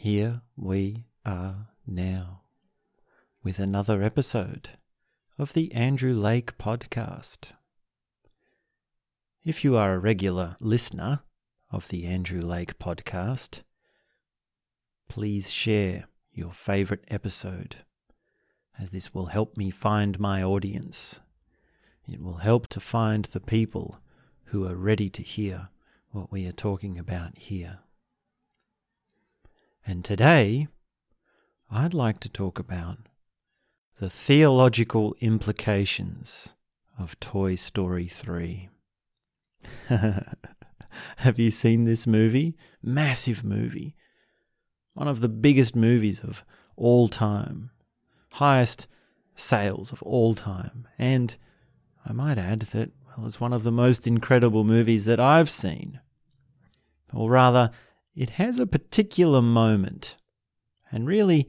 here we are now with another episode of the Andrew Lake Podcast. If you are a regular listener of the Andrew Lake Podcast, please share your favorite episode, as this will help me find my audience. It will help to find the people who are ready to hear what we are talking about here. And today, I'd like to talk about the theological implications of Toy Story 3. Have you seen this movie? Massive movie. One of the biggest movies of all time. Highest sales of all time. And I might add that, well, it's one of the most incredible movies that I've seen. Or rather, it has a particular moment. And really,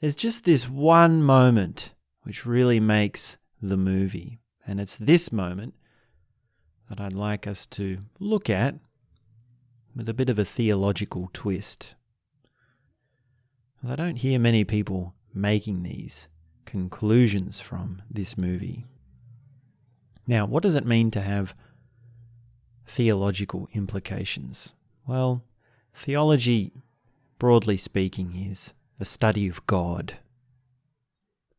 there's just this one moment which really makes the movie. And it's this moment that I'd like us to look at with a bit of a theological twist. I don't hear many people making these conclusions from this movie. Now, what does it mean to have theological implications? Well, theology, broadly speaking, is the study of God.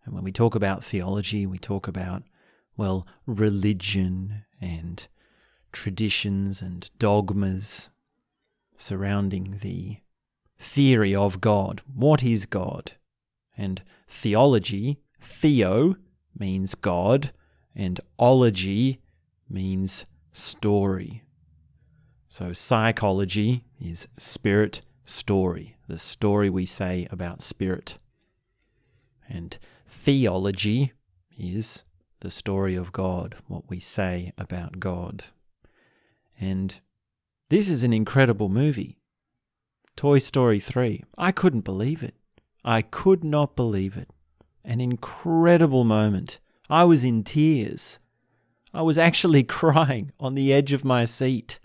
And when we talk about theology, we talk about, well, religion and traditions and dogmas surrounding the theory of God. What is God? And theology, theo, means God, and ology means story. So psychology is spirit story, the story we say about spirit. And theology is the story of God, what we say about God. And this is an incredible movie. Toy Story 3. I couldn't believe it. I could not believe it. An incredible moment. I was in tears. I was actually crying on the edge of my seat.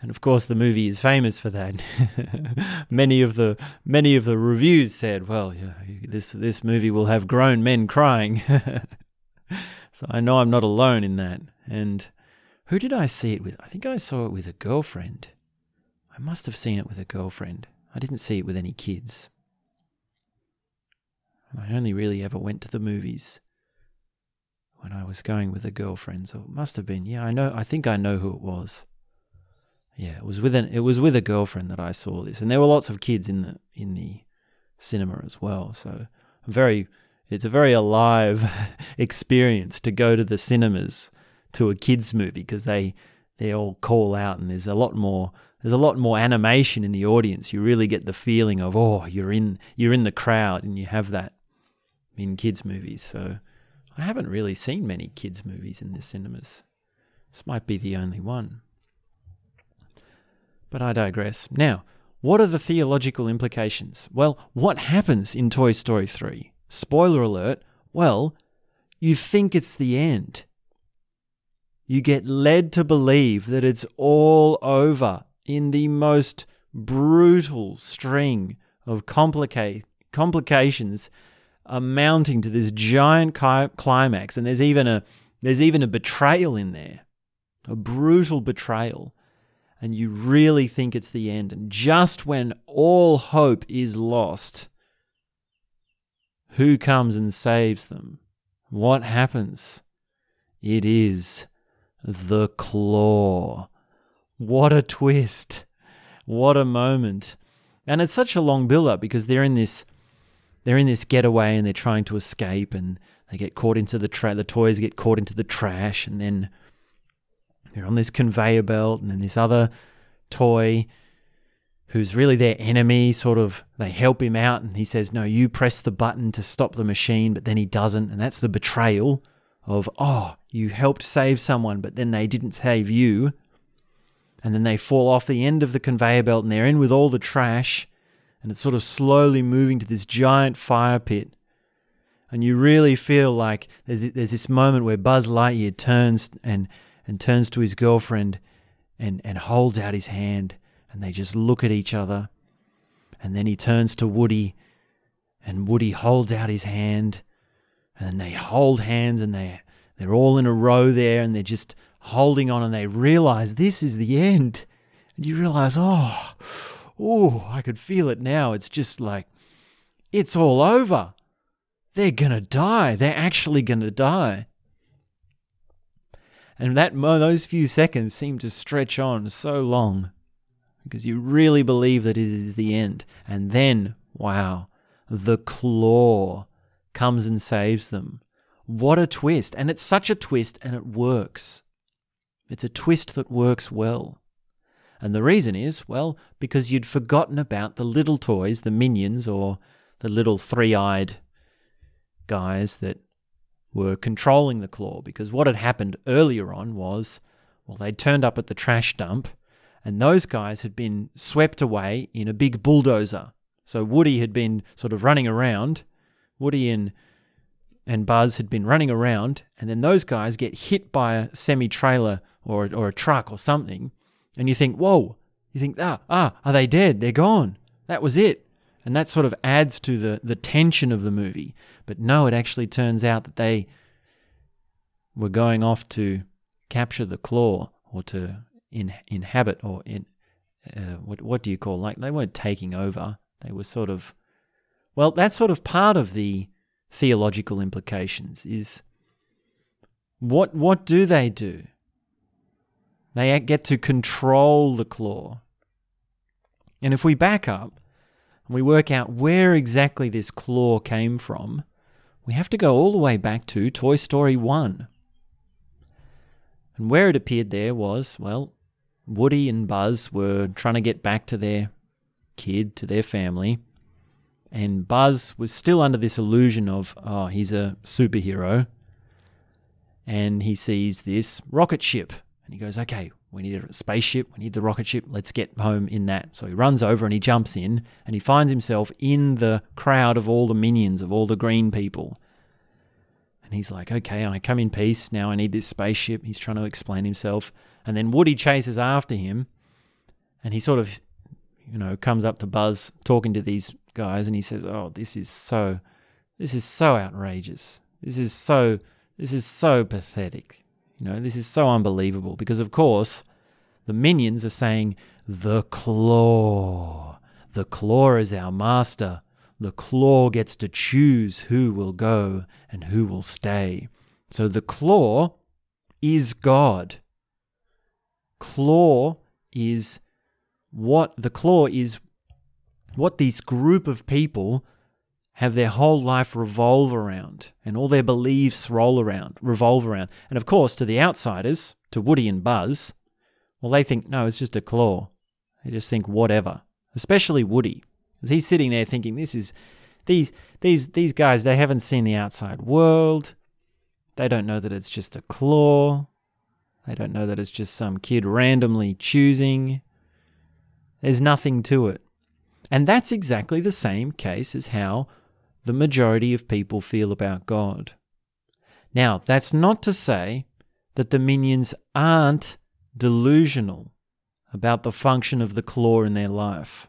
And of course, the movie is famous for that. many of the many of the reviews said, "Well, yeah, this this movie will have grown men crying." so I know I'm not alone in that. And who did I see it with? I think I saw it with a girlfriend. I must have seen it with a girlfriend. I didn't see it with any kids. I only really ever went to the movies when I was going with a girlfriend. So it must have been. Yeah, I know. I think I know who it was. Yeah, it was with an, it was with a girlfriend that I saw this, and there were lots of kids in the in the cinema as well. So very, it's a very alive experience to go to the cinemas to a kids movie because they they all call out, and there's a lot more there's a lot more animation in the audience. You really get the feeling of oh, you're in you're in the crowd, and you have that in kids movies. So I haven't really seen many kids movies in the cinemas. This might be the only one. But I digress. Now, what are the theological implications? Well, what happens in Toy Story 3? Spoiler alert. Well, you think it's the end. You get led to believe that it's all over in the most brutal string of complications amounting to this giant climax and there's even a there's even a betrayal in there a brutal betrayal and you really think it's the end. And just when all hope is lost, who comes and saves them? What happens? It is the claw. What a twist. What a moment. And it's such a long build up because they're in this they're in this getaway and they're trying to escape and they get caught into the tra- the toys get caught into the trash and then they're on this conveyor belt, and then this other toy who's really their enemy sort of they help him out and he says no you press the button to stop the machine but then he doesn't and that's the betrayal of oh you helped save someone but then they didn't save you. And then they fall off the end of the conveyor belt and they're in with all the trash and it's sort of slowly moving to this giant fire pit. And you really feel like there's this moment where Buzz Lightyear turns and and turns to his girlfriend and, and holds out his hand. and they just look at each other. And then he turns to Woody, and Woody holds out his hand, and they hold hands, and they they're all in a row there, and they're just holding on, and they realize this is the end. And you realize, oh, oh, I could feel it now. It's just like it's all over. They're gonna die. They're actually gonna die. And that those few seconds seem to stretch on so long because you really believe that it is the end. And then, wow, the claw comes and saves them. What a twist. And it's such a twist and it works. It's a twist that works well. And the reason is, well, because you'd forgotten about the little toys, the minions, or the little three eyed guys that were controlling the claw because what had happened earlier on was, well, they'd turned up at the trash dump and those guys had been swept away in a big bulldozer. So Woody had been sort of running around. Woody and and Buzz had been running around, and then those guys get hit by a semi trailer or or a truck or something, and you think, whoa, you think, ah, ah, are they dead? They're gone. That was it. And that sort of adds to the, the tension of the movie. But no, it actually turns out that they were going off to capture the claw or to in, inhabit or in, uh, what, what do you call like they weren't taking over. They were sort of, well, that's sort of part of the theological implications is what, what do they do? They get to control the claw. And if we back up, and we work out where exactly this claw came from, we have to go all the way back to Toy Story 1. And where it appeared there was, well, Woody and Buzz were trying to get back to their kid, to their family. And Buzz was still under this illusion of, oh, he's a superhero. And he sees this rocket ship. And he goes, okay, we need a spaceship. We need the rocket ship. Let's get home in that. So he runs over and he jumps in and he finds himself in the crowd of all the minions, of all the green people. And he's like, okay, I come in peace. Now I need this spaceship. He's trying to explain himself. And then Woody chases after him and he sort of, you know, comes up to Buzz talking to these guys and he says, oh, this is so, this is so outrageous. This is so, this is so pathetic. You know, this is so unbelievable because, of course, the minions are saying, The claw. The claw is our master. The claw gets to choose who will go and who will stay. So the claw is God. Claw is what the claw is what this group of people have their whole life revolve around and all their beliefs roll around, revolve around. And of course, to the outsiders, to Woody and Buzz, well, they think, no, it's just a claw. They just think whatever. Especially Woody. Because he's sitting there thinking, this is these these these guys, they haven't seen the outside world. They don't know that it's just a claw. They don't know that it's just some kid randomly choosing. There's nothing to it. And that's exactly the same case as how the majority of people feel about God. Now, that's not to say that the minions aren't delusional about the function of the claw in their life.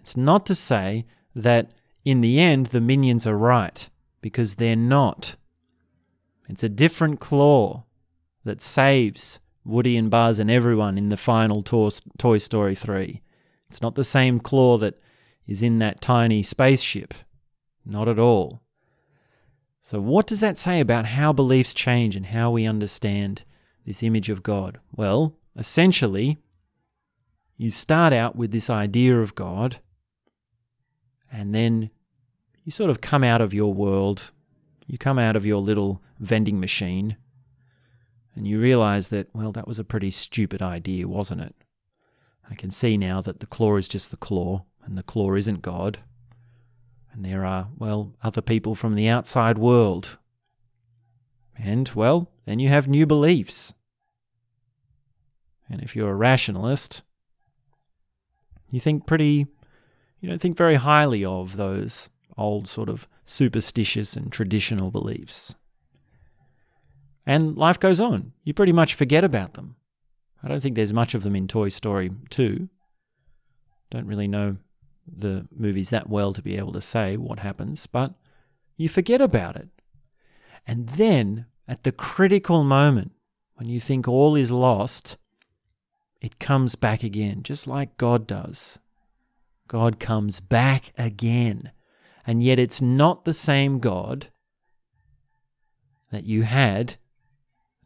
It's not to say that in the end the minions are right, because they're not. It's a different claw that saves Woody and Buzz and everyone in the final Toy Story 3. It's not the same claw that is in that tiny spaceship. Not at all. So, what does that say about how beliefs change and how we understand this image of God? Well, essentially, you start out with this idea of God, and then you sort of come out of your world, you come out of your little vending machine, and you realize that, well, that was a pretty stupid idea, wasn't it? I can see now that the claw is just the claw, and the claw isn't God. And there are, well, other people from the outside world. And, well, then you have new beliefs. And if you're a rationalist, you think pretty, you don't think very highly of those old sort of superstitious and traditional beliefs. And life goes on. You pretty much forget about them. I don't think there's much of them in Toy Story 2. Don't really know the movies that well to be able to say what happens, but you forget about it. And then, at the critical moment, when you think all is lost, it comes back again, just like God does. God comes back again. And yet, it's not the same God that you had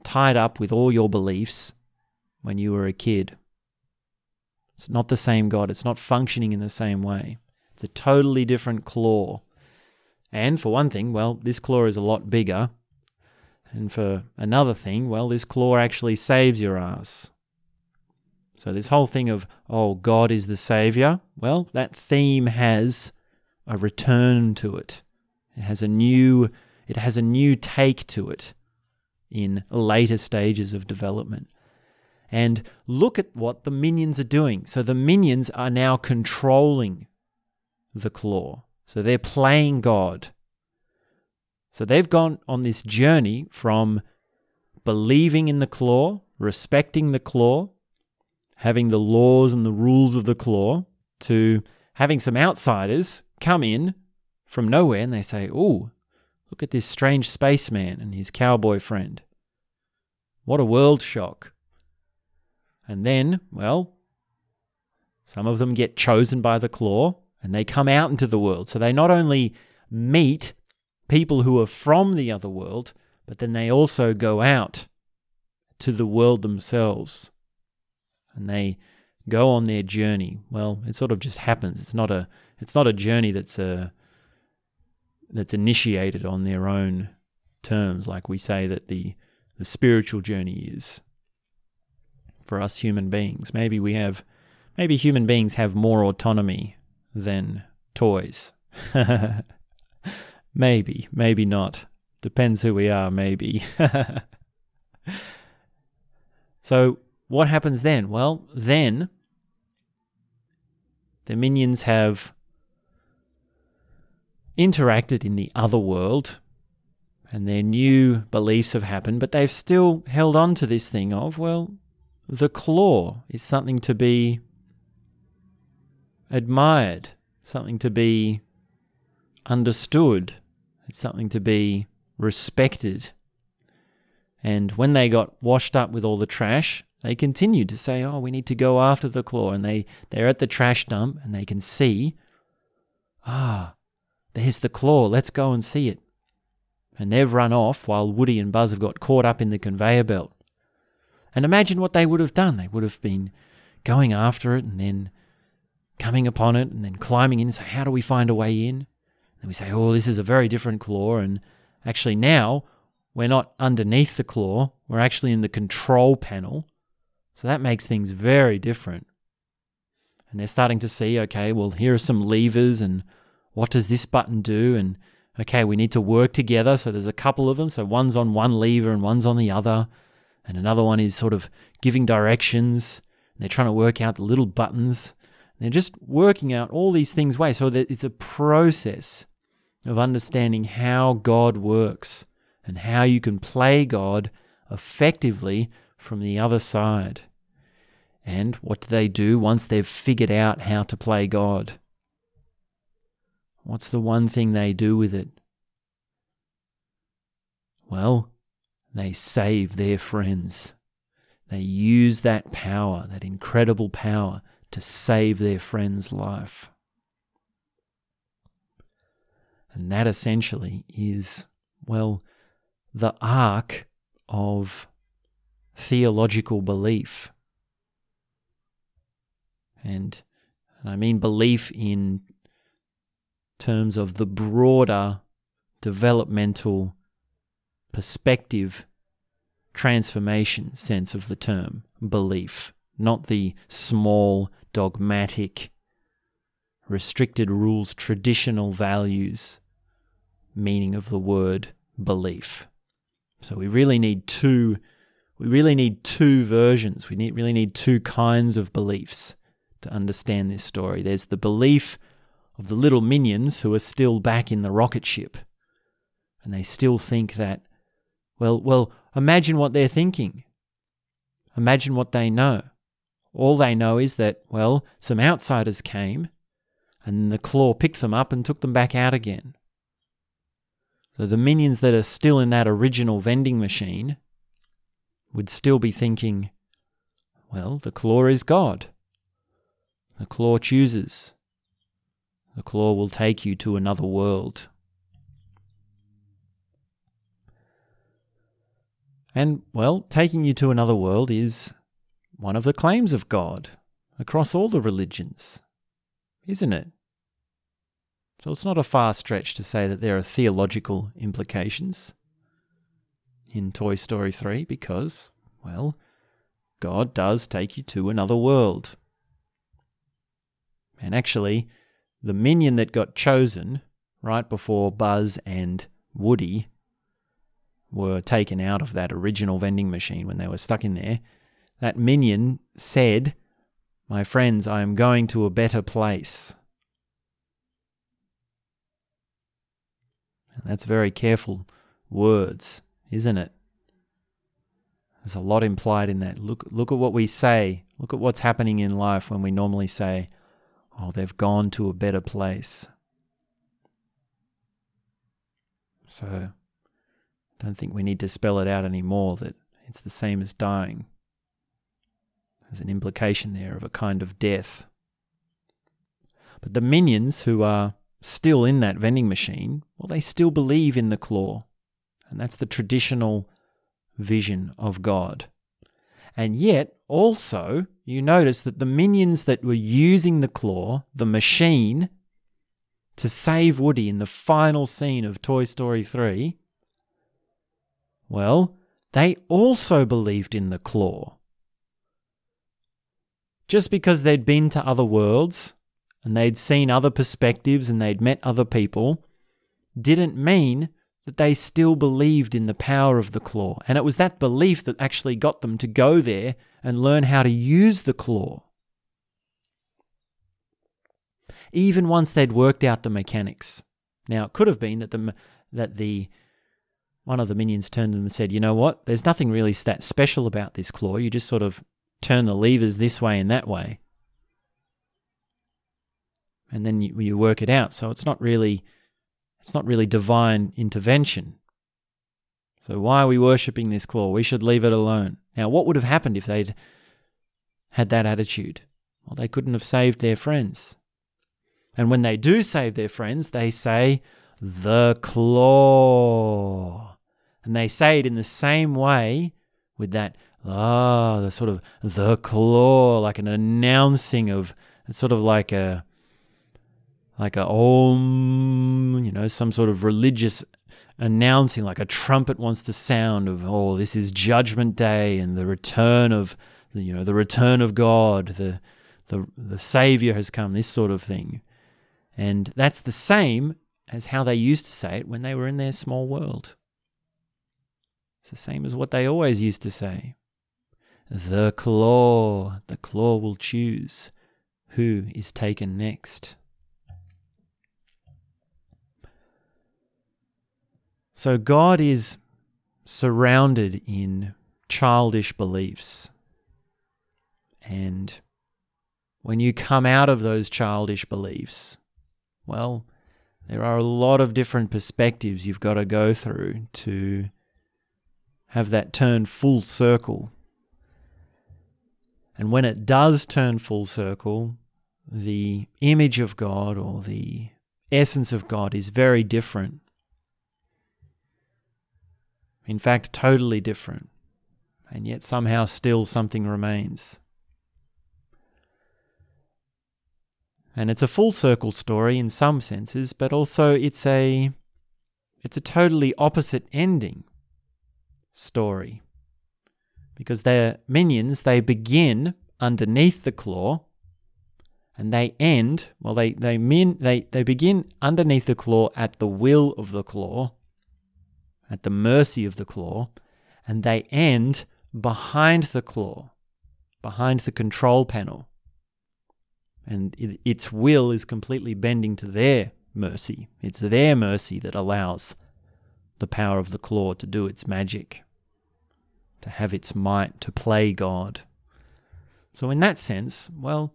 tied up with all your beliefs when you were a kid. It's not the same God. It's not functioning in the same way. It's a totally different claw. And for one thing, well, this claw is a lot bigger. And for another thing, well, this claw actually saves your ass. So, this whole thing of, oh, God is the Savior, well, that theme has a return to it. It has a new, it has a new take to it in later stages of development. And look at what the minions are doing. So, the minions are now controlling the claw. So, they're playing God. So, they've gone on this journey from believing in the claw, respecting the claw, having the laws and the rules of the claw to having some outsiders come in from nowhere and they say, Oh, look at this strange spaceman and his cowboy friend. What a world shock. And then, well, some of them get chosen by the claw and they come out into the world. So they not only meet people who are from the other world, but then they also go out to the world themselves and they go on their journey. Well, it sort of just happens. It's not a it's not a journey that's a uh, that's initiated on their own terms, like we say that the the spiritual journey is for us human beings. Maybe we have maybe human beings have more autonomy than toys. maybe, maybe not. Depends who we are, maybe. so what happens then? Well, then the minions have interacted in the other world and their new beliefs have happened, but they've still held on to this thing of, well, the claw is something to be admired, something to be understood, it's something to be respected. And when they got washed up with all the trash, they continued to say, Oh, we need to go after the claw. And they, they're at the trash dump and they can see, Ah, there's the claw. Let's go and see it. And they've run off while Woody and Buzz have got caught up in the conveyor belt. And imagine what they would have done. They would have been going after it and then coming upon it and then climbing in and say, How do we find a way in? And we say, Oh, this is a very different claw. And actually, now we're not underneath the claw, we're actually in the control panel. So that makes things very different. And they're starting to see, okay, well, here are some levers, and what does this button do? And okay, we need to work together. So there's a couple of them. So one's on one lever and one's on the other. And another one is sort of giving directions. They're trying to work out the little buttons. They're just working out all these things way. So that it's a process of understanding how God works and how you can play God effectively from the other side. And what do they do once they've figured out how to play God? What's the one thing they do with it? Well, they save their friends. They use that power, that incredible power, to save their friend's life. And that essentially is, well, the arc of theological belief. And, I mean belief in terms of the broader developmental perspective transformation sense of the term belief, not the small, dogmatic, restricted rules, traditional values meaning of the word belief. So we really need two we really need two versions. We need, really need two kinds of beliefs to understand this story. There's the belief of the little minions who are still back in the rocket ship. And they still think that, well, well, imagine what they're thinking. imagine what they know. All they know is that, well, some outsiders came and the claw picked them up and took them back out again. So the minions that are still in that original vending machine would still be thinking, well, the claw is God. The claw chooses. The claw will take you to another world. And, well, taking you to another world is one of the claims of God across all the religions, isn't it? So it's not a far stretch to say that there are theological implications in Toy Story 3 because, well, God does take you to another world. And actually, the minion that got chosen right before Buzz and Woody were taken out of that original vending machine when they were stuck in there, that minion said, My friends, I am going to a better place. And that's very careful words, isn't it? There's a lot implied in that. Look, look at what we say. Look at what's happening in life when we normally say, Oh, they've gone to a better place. So, don't think we need to spell it out anymore that it's the same as dying. There's an implication there of a kind of death. But the minions who are still in that vending machine, well, they still believe in the claw. And that's the traditional vision of God. And yet, also, you notice that the minions that were using the claw, the machine, to save Woody in the final scene of Toy Story 3, well, they also believed in the claw. Just because they'd been to other worlds and they'd seen other perspectives and they'd met other people didn't mean that they still believed in the power of the claw. And it was that belief that actually got them to go there and learn how to use the claw. Even once they'd worked out the mechanics. Now, it could have been that the, that the one of the minions turned to them and said, You know what? There's nothing really that special about this claw. You just sort of turn the levers this way and that way. And then you, you work it out. So it's not really it's not really divine intervention. So why are we worshipping this claw? We should leave it alone. Now, what would have happened if they'd had that attitude? Well, they couldn't have saved their friends. And when they do save their friends, they say, the claw. And they say it in the same way with that, ah, the sort of the claw, like an announcing of, it's sort of like a, like a om, you know, some sort of religious announcing, like a trumpet wants to sound of, oh, this is Judgment Day and the return of, you know, the return of God, the the the Savior has come, this sort of thing, and that's the same as how they used to say it when they were in their small world. It's the same as what they always used to say. The claw, the claw will choose who is taken next. So God is surrounded in childish beliefs. And when you come out of those childish beliefs, well, there are a lot of different perspectives you've got to go through to have that turn full circle. And when it does turn full circle, the image of God or the essence of God is very different in fact, totally different. And yet somehow still something remains. And it's a full circle story in some senses, but also it's a it's a totally opposite ending story. Because they're minions, they begin underneath the claw and they end well they they min, they, they begin underneath the claw at the will of the claw at the mercy of the claw, and they end behind the claw, behind the control panel. And it, its will is completely bending to their mercy. It's their mercy that allows the power of the claw to do its magic, to have its might, to play God. So, in that sense, well,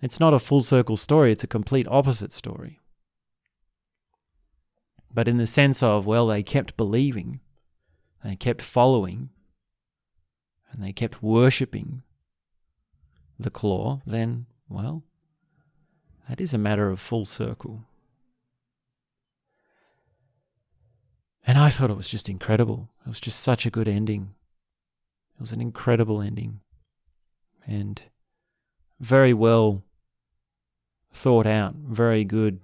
it's not a full circle story, it's a complete opposite story. But in the sense of, well, they kept believing, they kept following, and they kept worshipping the claw, then, well, that is a matter of full circle. And I thought it was just incredible. It was just such a good ending. It was an incredible ending. And very well thought out, very good.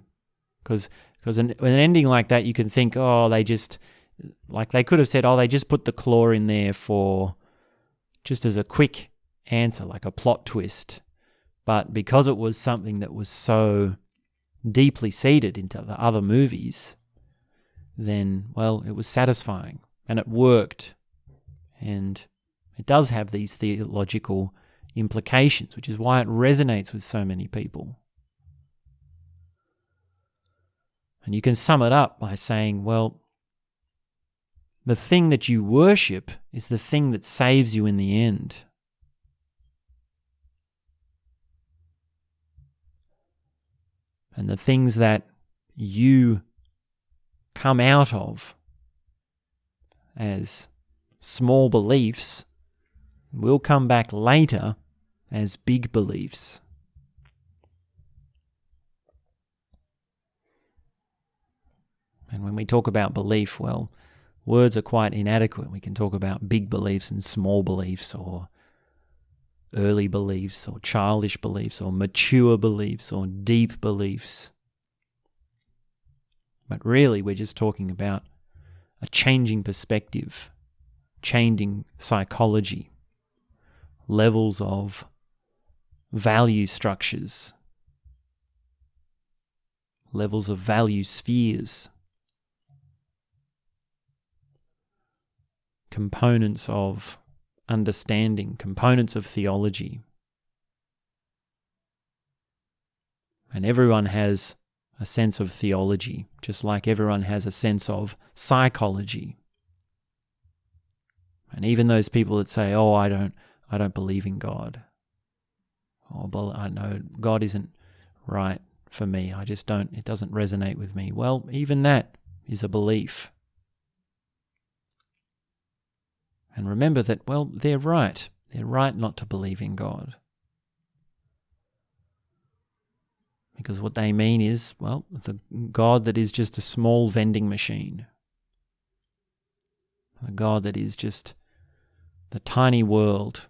Because because an, an ending like that, you can think, oh, they just, like they could have said, oh, they just put the claw in there for, just as a quick answer, like a plot twist. But because it was something that was so deeply seated into the other movies, then, well, it was satisfying and it worked. And it does have these theological implications, which is why it resonates with so many people. And you can sum it up by saying, well, the thing that you worship is the thing that saves you in the end. And the things that you come out of as small beliefs will come back later as big beliefs. And when we talk about belief, well, words are quite inadequate. We can talk about big beliefs and small beliefs, or early beliefs, or childish beliefs, or mature beliefs, or deep beliefs. But really, we're just talking about a changing perspective, changing psychology, levels of value structures, levels of value spheres, components of understanding, components of theology. And everyone has a sense of theology, just like everyone has a sense of psychology. And even those people that say, "Oh, I don't, I don't believe in God," oh, or "I know God isn't right for me. I just don't. It doesn't resonate with me." Well, even that is a belief. And remember that, well, they're right. They're right not to believe in God. Because what they mean is, well, the God that is just a small vending machine, a God that is just the tiny world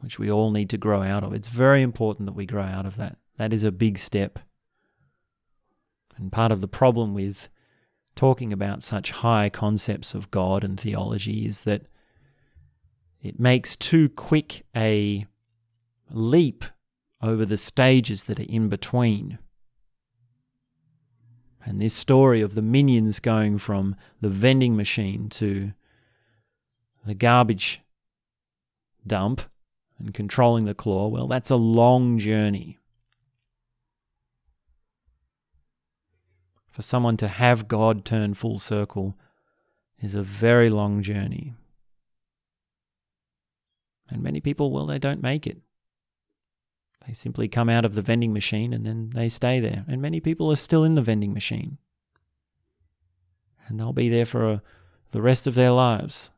which we all need to grow out of. It's very important that we grow out of that. That is a big step. And part of the problem with talking about such high concepts of God and theology is that it makes too quick a leap over the stages that are in between. And this story of the minions going from the vending machine to the garbage dump and controlling the claw, well, that's a long journey. For someone to have God turn full circle is a very long journey. And many people, well, they don't make it. They simply come out of the vending machine and then they stay there. And many people are still in the vending machine. And they'll be there for a, the rest of their lives.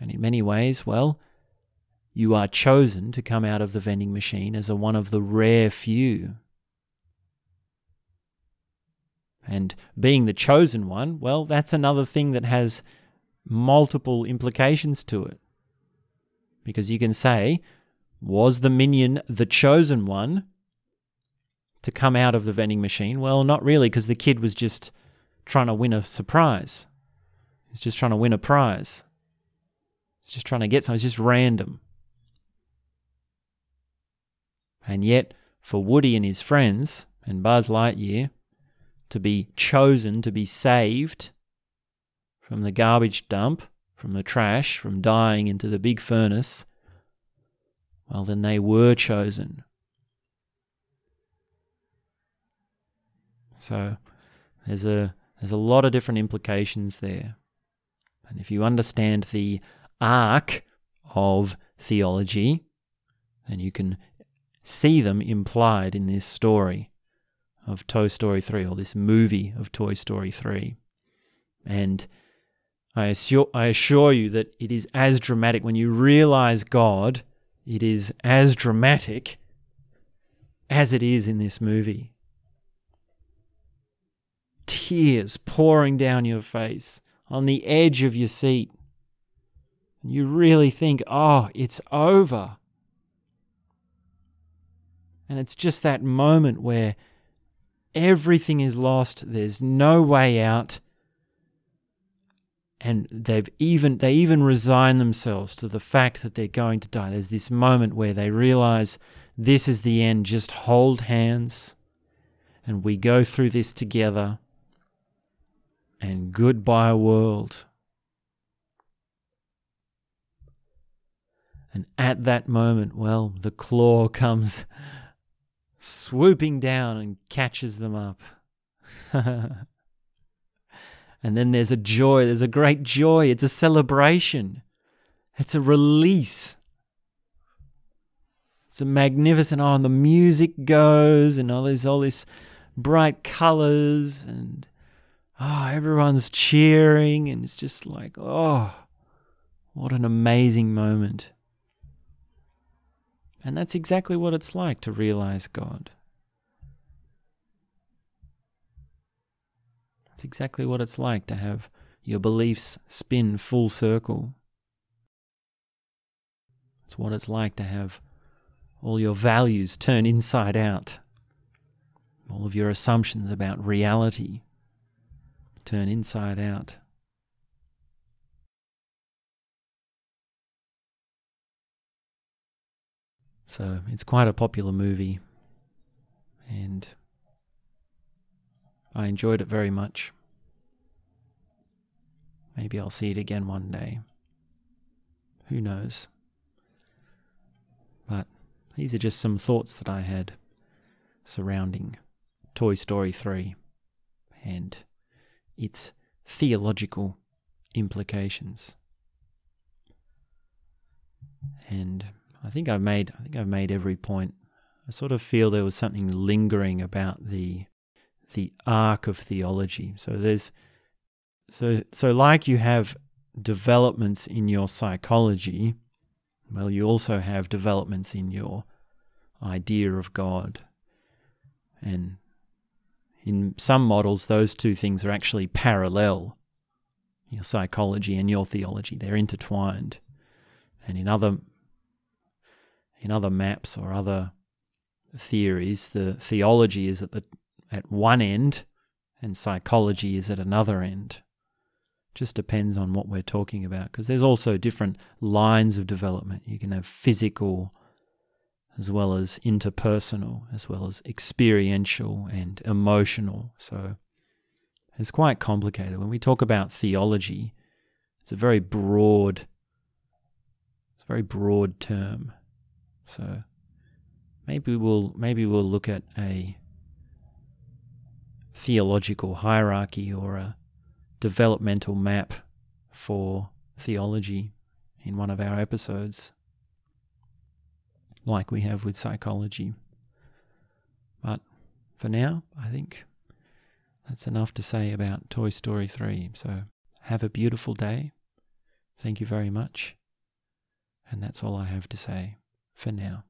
And in many ways, well, you are chosen to come out of the vending machine as a one of the rare few. And being the chosen one, well, that's another thing that has multiple implications to it. Because you can say, was the minion the chosen one to come out of the vending machine? Well, not really, because the kid was just trying to win a surprise. He's just trying to win a prize. He's just trying to get something. It's just random. And yet, for Woody and his friends and Buzz Lightyear to be chosen to be saved from the garbage dump from the trash, from dying into the big furnace, well, then they were chosen. So there's a there's a lot of different implications there. And if you understand the arc of theology, then you can see them implied in this story of Toy Story 3 or this movie of Toy Story 3. And I assure, I assure you that it is as dramatic when you realize God, it is as dramatic as it is in this movie. Tears pouring down your face, on the edge of your seat. You really think, oh, it's over. And it's just that moment where everything is lost, there's no way out. And they've even they even resign themselves to the fact that they're going to die. There's this moment where they realize this is the end. Just hold hands and we go through this together. And goodbye, world. And at that moment, well, the claw comes swooping down and catches them up. and then there's a joy, there's a great joy, it's a celebration, it's a release. It's a magnificent, oh, and the music goes, and all this, all this bright colors, and oh, everyone's cheering, and it's just like, oh, what an amazing moment. And that's exactly what it's like to realize God. That's exactly what it's like to have your beliefs spin full circle. It's what it's like to have all your values turn inside out. All of your assumptions about reality turn inside out. So it's quite a popular movie, and I enjoyed it very much. Maybe I'll see it again one day. Who knows? But these are just some thoughts that I had surrounding Toy Story 3 and its theological implications. And I think I've made I think I've made every point. I sort of feel there was something lingering about the the arc of theology. So there's so so like you have developments in your psychology, well you also have developments in your idea of God. And in some models those two things are actually parallel. Your psychology and your theology, they're intertwined. And in other in other maps or other theories, the theology is at the at one end and psychology is at another end. Just depends on what we're talking about because there's also different lines of development. You can have physical as well as interpersonal, as well as experiential and emotional. So it's quite complicated. When we talk about theology, it's a very broad, it's a very broad term. So maybe we'll maybe we'll look at a theological hierarchy or a developmental map for theology in one of our episodes, like we have with psychology. But for now, I think that's enough to say about Toy Story 3. So have a beautiful day. Thank you very much. And that's all I have to say for now.